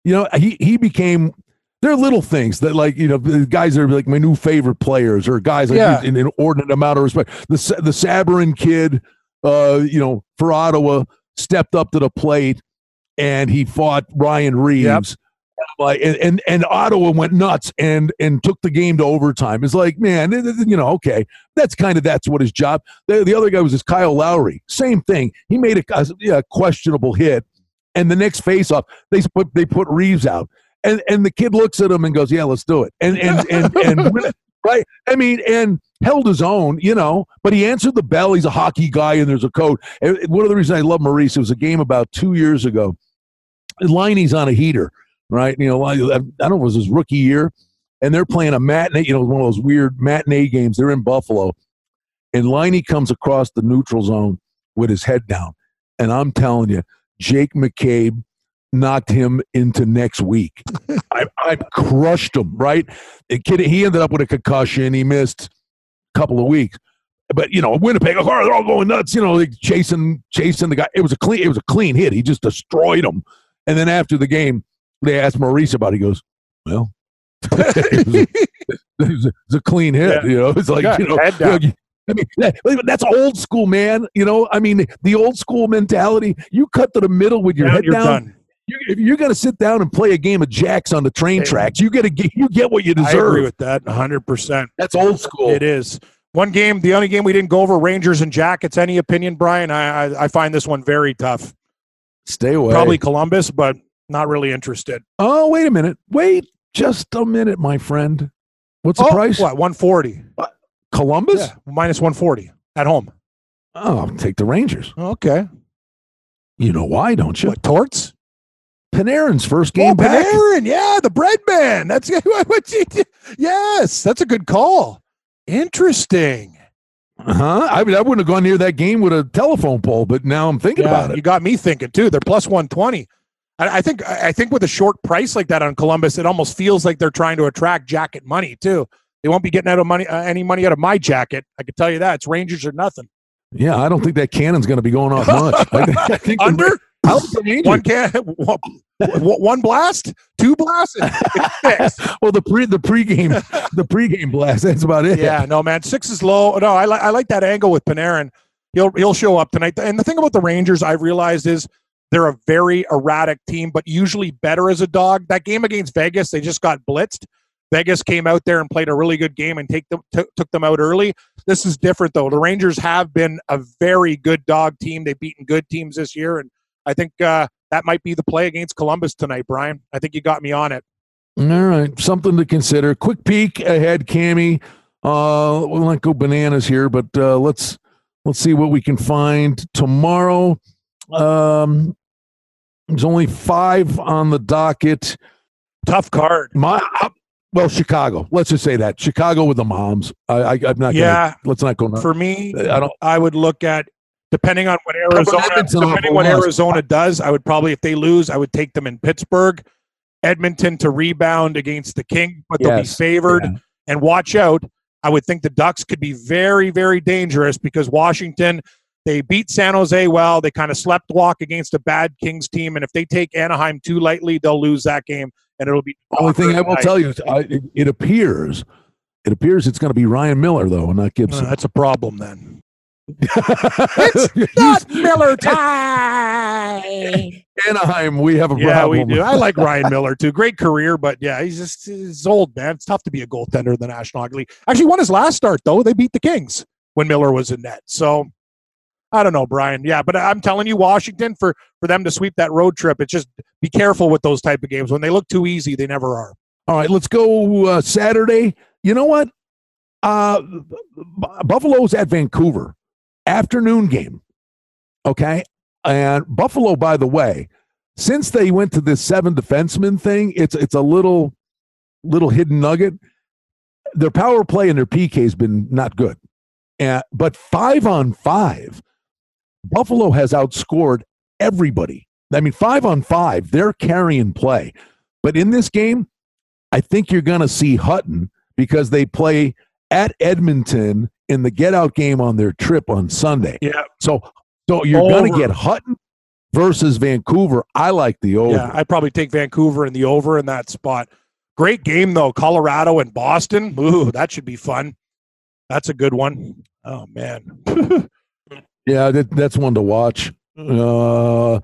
You know, he he became. There are little things that, like you know, the guys that are like my new favorite players, or guys like Yeah. in an inordinate amount of respect. The the Sabourin kid, uh, you know, for Ottawa, stepped up to the plate and he fought Ryan Reaves. Like and, and and Ottawa went nuts and and took the game to overtime. It's like, man, you know, okay, that's kind of that's what his job. The, the other guy was this Kyle Lowry, same thing. He made a, a yeah, questionable hit, and the next face-off, they put they put Reaves out, and and the kid looks at him and goes, yeah, let's do it, and and and and, it, right? I mean, and held his own, you know, but he answered the bell. He's a hockey guy, and there's a code. And one of the reasons I love Maurice, it was a game about two years ago. Laine's on a heater, right? You know, I I don't know, it was his rookie year, and they're playing a matinee, you know, one of those weird matinee games. They're in Buffalo, and Laine comes across the neutral zone with his head down. And I'm telling you, Jake McCabe knocked him into next week. I, I crushed him, right? The kid, he ended up with a concussion. He missed a couple of weeks. But you know, Winnipeg, oh, they're all going nuts. You know, like chasing, chasing the guy. It was a clean, it was a clean hit. He just destroyed him. And then after the game, they asked Maurice about. It. He goes, "Well, it's, a, it's a clean hit. Yeah. You know, it's like Yeah, you know, you know, I mean, that- that's old school, man. You know, I mean, the old school mentality. You cut to the middle with your Now head you're down. done. You, if you're going to sit down and play a game of jacks on the train tracks, you get get you get what you deserve. I agree with that 100%. That's old school. It is. One game, the only game we didn't go over, Rangers and Jackets. Any opinion, Brian? I, I, I find this one very tough. Stay away. Probably Columbus, but not really interested. Oh, wait a minute. Wait just a minute, my friend. What's the oh, price? What, 140? Columbus? Yeah, minus 140 at home. Oh, take the Rangers. Okay. You know why, don't you? What, Torts? Panarin's first Oh, game back. Panarin. Yeah, the bread man. That's what you, yes, that's a good call. Interesting. Huh? I, I wouldn't have gone near that game with a telephone pole, but now I'm thinking Yeah, about it. you got me thinking too. They're plus 120. I, I think I think with a short price like that on Columbus, it almost feels like they're trying to attract jacket money too. They won't be getting out of money uh, any money out of my jacket. I can tell you that. It's Rangers or nothing. Yeah, I don't think that cannon's going to be going off much. I, I think the- Under I like the Rangers. one can one, one blast, two blasts, and it's six. well, the pre the pregame the pregame blast. That's about it. Yeah, no, man. Six is low. No, I like I like that angle with Panarin. He'll he'll show up tonight. And the thing about the Rangers, I've realized is they're a very erratic team, but usually better as a dog. That game against Vegas, they just got blitzed. Vegas came out there and played a really good game and take them took took them out early. This is different though. The Rangers have been a very good dog team. They've beaten good teams this year, and I think uh, that might be the play against Columbus tonight, Brian. I think you got me on it. All right, something to consider. Quick peek ahead, Cammy. Uh, we'll not go bananas here, but uh, let's let's see what we can find tomorrow. Um, there's only five on the docket. Tough card. My uh, well, Chicago. Let's just say that Chicago with the moms. I, I I'm not. Gonna, Yeah, let's not go. for me, I don't. I would look at depending on what Arizona depending what. Arizona does. I would probably if they lose, I would take them in Pittsburgh, Edmonton to rebound against the King, but they'll be favored. yeah. And watch out. I would think the Ducks could be very, very dangerous because Washington. They beat San Jose well. They kind of slept walk against a bad Kings team, and if they take Anaheim too lightly, they'll lose that game, and it'll be. The only thing I will tell you is, I, it, it appears, it appears it's going to be Ryan Miller though, and not Uh, Gibson. that's a problem then. It's Not Miller time. Anaheim. We have a Yeah, problem. we do. I like Ryan Miller too. Great career, but yeah, he's just he's old, man. It's tough to be a goaltender in the National Hockey League. Actually, won his last start though. They beat the Kings when Miller was in net. So I don't know, Brian. Yeah, but I'm telling you, Washington for for them to sweep that road trip, it's just be careful with those type of games. When they look too easy, they never are. All right, let's go uh, Saturday. You know what? Uh, B- Buffalo's at Vancouver. Afternoon game. Okay. And Buffalo, by the way, since they went to this seven defenseman thing, it's it's a little little hidden nugget. Their power play and their PK has been not good. And but five on five, Buffalo has outscored everybody. I mean, five on five, they're carrying play. But in this game, I think you're going to see Hutton because they play at Edmonton in the get out game on their trip on Sunday. Yeah, So, so you're going to get Hutton versus Vancouver. I like the over. yeah. I'd probably take Vancouver and the over in that spot. Great game though, Colorado and Boston. Ooh, that should be fun. That's a good one. Oh man. Yeah, that, that's one to watch. Uh,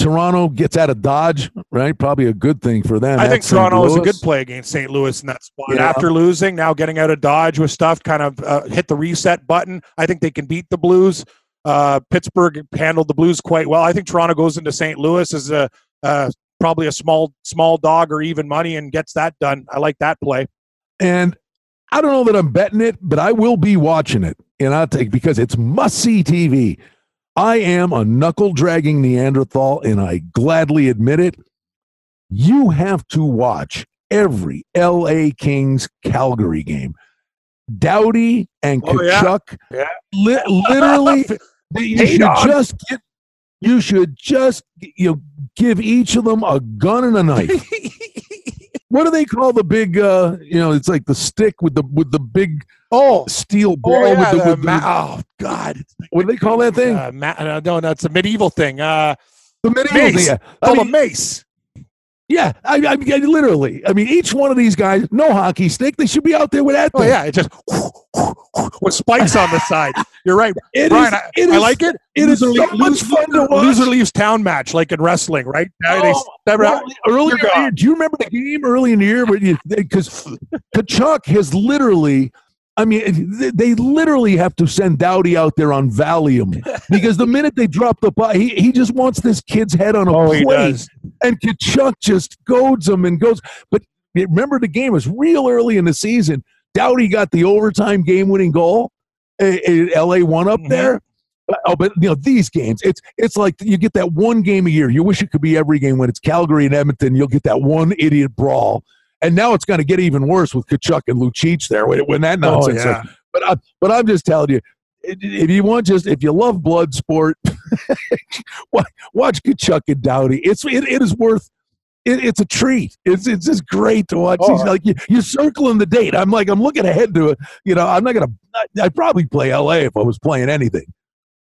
Toronto gets out of Dodge, right? Probably a good thing for them. I think Toronto is a good play against St. Louis in that spot. Yeah. After losing, now getting out of Dodge with stuff, kind of uh, hit the reset button. I think they can beat the Blues. Uh, Pittsburgh handled the Blues quite well. I think Toronto goes into St. Louis as a uh, probably a small small dog or even money and gets that done. I like that play. And I don't know that I'm betting it, but I will be watching it. And I'll take because it's must see TV. I am a knuckle dragging Neanderthal, and I gladly admit it. You have to watch every LA Kings Calgary game. Doughty and Oh. Tkachuk, Yeah. li- literally, you should on. just get. You should just you know, give each of them a gun and a knife. what do they call the big? uh You know, it's like the stick with the with the big oh, steel ball. oh, yeah, with the, the with the- ma- oh God, what do they call that thing? uh, ma- no, no, it's a medieval thing. Uh, the medieval mace. thing. yeah. I mean, a mace. Yeah, I, I, I literally. I mean, each one of these guys, no hockey stick. They should be out there with that. Oh thing. yeah, it just with spikes on the side. You're right, It Brian. is- I, it I is- like it. it is Loser so much fun to watch. Loser leaves town match, like in wrestling, right? Now they Oh, out. Well, early in the year, do you remember the game early in the year? Because Tkachuk has literally, I mean, they, they literally have to send Doughty out there on Valium because the minute they drop the ball, he, he just wants this kid's head on a Oh, plate. does. And Tkachuk just goads him and goes. But remember, the game was real early in the season. Doughty got the overtime game winning goal. LA won up Mhm. there. Oh, but you know these games, it's it's like you get that one game a year. You wish it could be every game. When it's Calgary and Edmonton, you'll get that one idiot brawl. And now it's going to get even worse with Tkachuk and Lucic there when, when that Oh nonsense. yeah. But I, but I'm just telling you, if you want just if you love blood sport, watch, Tkachuk and Doughty. It's it, it is worth. It, it's a treat. It's it's just great to watch. Oh, like you, you're circling the date. I'm like I'm looking ahead to it. You know, I'm not gonna. I, I'd probably play LA if I was playing anything,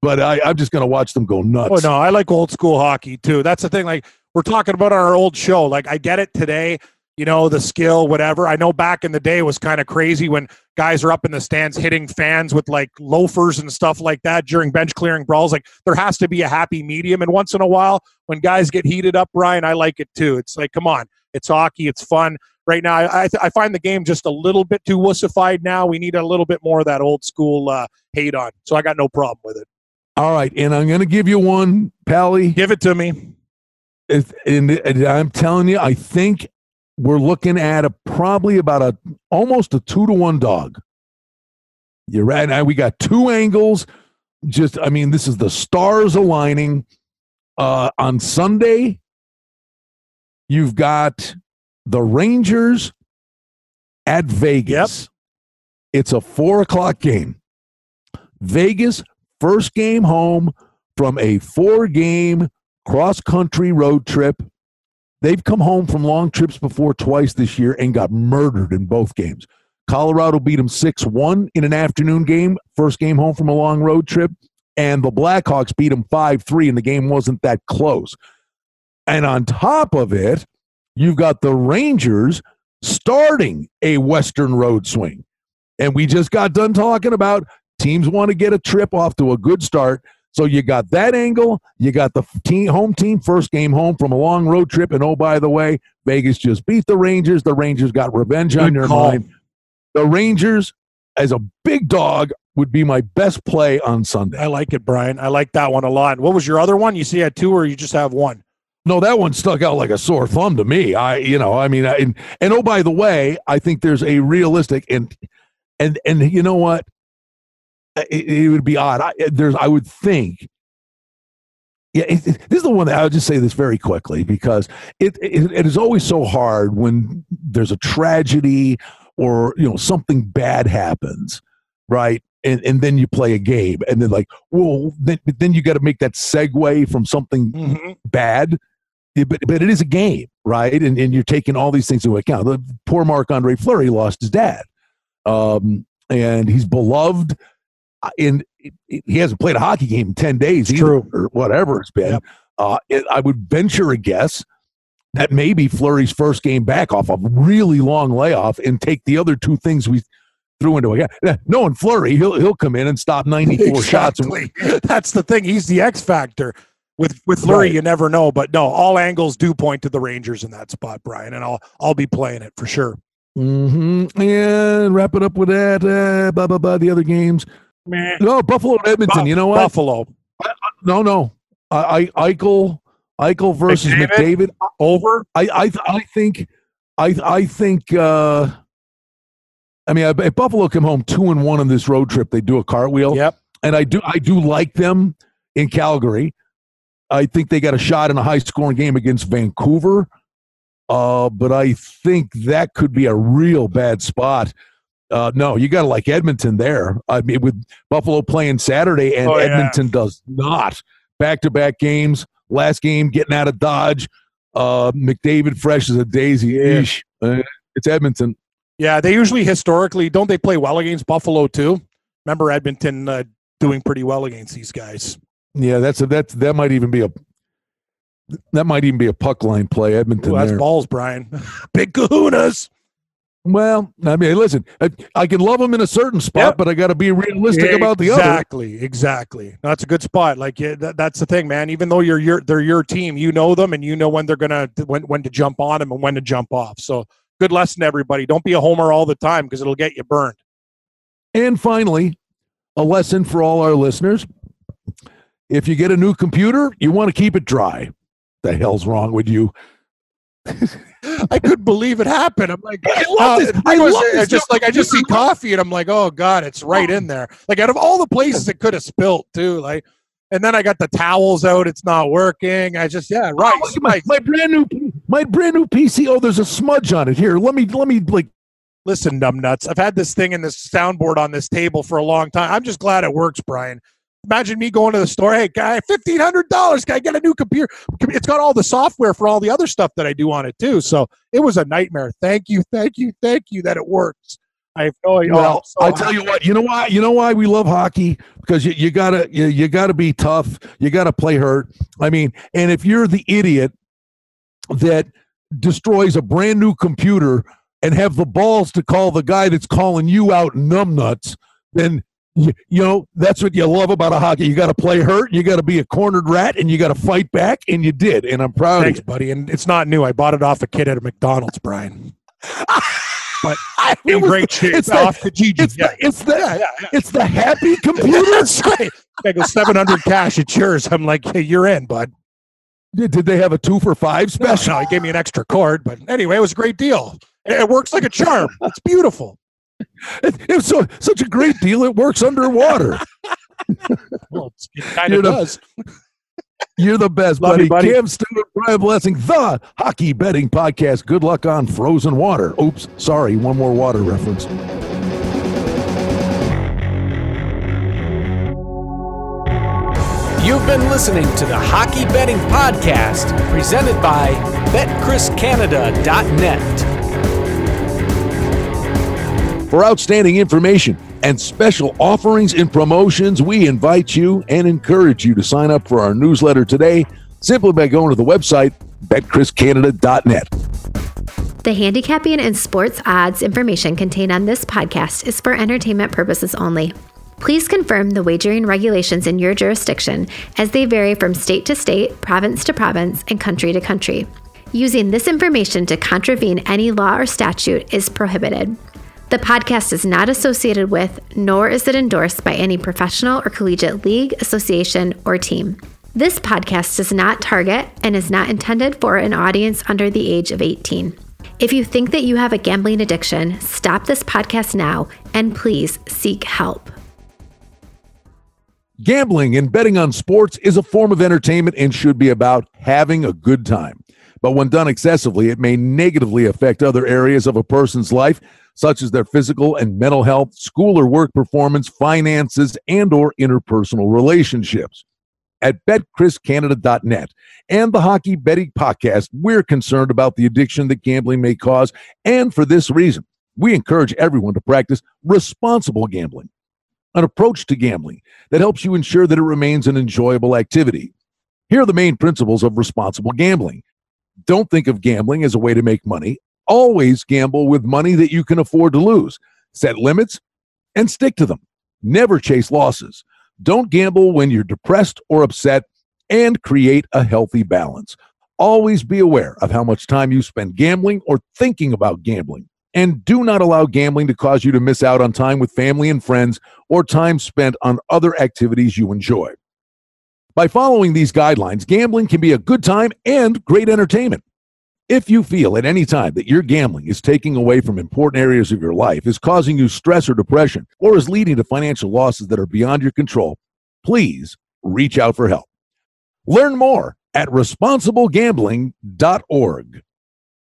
but I, I'm just gonna watch them go nuts. Oh no, I like old school hockey too. That's the thing. Like we're talking about our old show. Like I get it today. You know the skill, whatever. I know back in the day it was kind of crazy when guys are up in the stands hitting fans with like loafers and stuff like that during bench clearing brawls. Like there has to be a happy medium. And once in a while, when guys get heated up, Brian, I like it too. It's like, come on, it's hockey, it's fun. Right now, I I, I find the game just a little bit too wussified. Now we need a little bit more of that old school uh, hate on. So I got no problem with it. All right, and I'm gonna give you one, Pally. Give it to me. If, and, and I'm telling you, I think we're looking at a probably about a almost a two to one dog. You're right. Now we got two angles. Just, I mean, this is the stars aligning. Uh, on Sunday, you've got the Rangers at Vegas. It's a four o'clock game. Vegas, first game home from a four game cross country road trip. They've come home from long trips before twice this year and got murdered in both games. Colorado beat them 6 1 in an afternoon game, first game home from a long road trip. And the Blackhawks beat them 5 3, and the game wasn't that close. And on top of it, you've got the Rangers starting a Western road swing. And we just got done talking about teams want to get a trip off to a good start. So you got that angle. You got the team, home team first game home from a long road trip. And oh, by the way, Vegas just beat the Rangers. The Rangers got revenge on Good your call. mind. The Rangers, as a big dog, would be my best play on Sunday. I like it, Brian. I like that one a lot. What was your other one? You see, had two, or you just have one? No, that one stuck out like a sore thumb to me. I, you know, I mean, I, and and oh, by the way, I think there's a realistic and and and you know what? It, it would be odd. I, there's, I would think. Yeah, it, it- this is the one that I'll just say this very quickly because it, it it is always so hard when there's a tragedy or you know something bad happens, right? And and then you play a game, and then like, well, then then you got to make that segue from something Mm-hmm. bad, but but it is a game, right? And and you're taking all these things into account. The poor Marc Andre Fleury lost his dad, um, and he's beloved. Uh, And he hasn't played a hockey game in ten days, either, true. or whatever it's been. Yep. Uh, it, I would venture a guess that maybe Fleury's first game back off a really long layoff and take the other two things we threw into account. Yeah, Knowing Fleury, he'll he'll come in and stop ninety four shots. And, That's the thing. He's the X factor. With with Fleury, Right. you never know. But no, all angles do point to the Rangers in that spot, Brian, and I'll I'll be playing it for sure. hmm And wrap it up with that. Uh, blah blah blah. The other games. No, Buffalo and Edmonton. Buff- you know what? Buffalo No, no. I, I Eichel, Eichel versus McDavid? McDavid. over. I, I, I think, I, I think. uh I mean, if Buffalo come home two and one on this road trip, they do a cartwheel, Yep. and I do, I do like them in Calgary. I think they got a shot in a high scoring game against Vancouver, uh, but I think that could be a real bad spot. Uh, no, you got to like Edmonton there. I mean, with Buffalo playing Saturday and Oh, yeah. Edmonton does not back to back games. Last game getting out of Dodge. Uh, McDavid fresh as a daisy. Eesh. Uh, it's Edmonton. Yeah, they usually historically don't they play well against Buffalo too? Remember Edmonton uh, doing pretty well against these guys. Yeah, that's a, that's that might even be a that might even be a puck line play. Edmonton. Ooh, that's there. balls, Brian. Big kahunas. Well, I mean, listen, I, I can love them in a certain spot, Yep. but I got to be realistic about the other. Exactly, exactly. That's a good spot. Like yeah, that, that's the thing, man. Even though you're your they're your team, you know them, and you know when they're gonna when when to jump on them and when to jump off. So good lesson, everybody. Don't be a homer all the time because it'll get you burned. And finally, a lesson for all our listeners: if you get a new computer, you want to keep it dry. The hell's wrong with you? I couldn't believe it happened. I'm like, I love uh, this. it I was- love this. just like I just see coffee, and I'm like, oh god, it's right in there. Like out of all the places it could have spilt too, like. And then I got the towels out. It's not working. I just yeah, right. Oh, my, my brand new my brand new PC. Oh, there's a smudge on it. Here, let me let me like. Listen, numbnuts. I've had this thing in this soundboard on this table for a long time. I'm just glad it works, Brian. Imagine me going to the store. Hey, guy, fifteen hundred dollars. Can I get a new computer? It's got all the software for all the other stuff that I do on it too. So it was a nightmare. Thank you, thank you, thank you that it works. I have no idea. Well, Oh, I tell you what. You know why? You know why we love hockey because you, you gotta you, you gotta be tough. You gotta play hurt. I mean, and if you're the idiot that destroys a brand new computer and have the balls to call the guy that's calling you out numbnuts, then you, you know that's what you love about a hockey. You got to play hurt. You got to be a cornered rat, and you got to fight back, and you did. And I'm proud Thanks, buddy. And it's not new. I bought it off a kid at a McDonald's, Brian. But in great shape. it's off the Gigi. It's yeah. the it's the yeah, yeah, it's the happy computer. That's right. I go seven hundred cash. It's yours. I'm like, hey, you're in, bud. Did, did they have a two for five special? no, he gave me an extra cord, but anyway, it was a great deal. It works like a charm. It's beautiful. It, it was so such a great deal. It works underwater. Well, it kind You're of the- does. You're the best, Love buddy. you, buddy. Cam Stewart, Brian Blessing, the Hockey Betting Podcast. Good luck on frozen water. Oops, sorry, one more water reference. You've been listening to the Hockey Betting Podcast, presented by BetCRISCanada.net. For outstanding information and special offerings and promotions, we invite you and encourage you to sign up for our newsletter today simply by going to the website betcriscanada.net. The handicapping and sports odds information contained on this podcast is for entertainment purposes only. Please confirm the wagering regulations in your jurisdiction as they vary from state to state, province to province, and country to country. Using this information to contravene any law or statute is prohibited. The podcast is not associated with, nor is it endorsed by any professional or collegiate league, association, or team. This podcast does not target and is not intended for an audience under the age of 18. If you think that you have a gambling addiction, stop this podcast now and please seek help. Gambling and betting on sports is a form of entertainment and should be about having a good time. But when done excessively, it may negatively affect other areas of a person's life, such as their physical and mental health, school or work performance, finances, and or interpersonal relationships. At betcriscanada.net and the Hockey Betting Podcast, we're concerned about the addiction that gambling may cause, and for this reason, we encourage everyone to practice responsible gambling an approach to gambling that helps you ensure that it remains an enjoyable activity. Here are the main principles of responsible gambling. Don't think of gambling as a way to make money. Always gamble with money that you can afford to lose. Set limits and stick to them. Never chase losses. Don't gamble when you're depressed or upset and create a healthy balance. Always be aware of how much time you spend gambling or thinking about gambling. And do not allow gambling to cause you to miss out on time with family and friends or time spent on other activities you enjoy. By following these guidelines, gambling can be a good time and great entertainment. If you feel at any time that your gambling is taking away from important areas of your life, is causing you stress or depression, or is leading to financial losses that are beyond your control, please reach out for help. Learn more at responsiblegambling.org.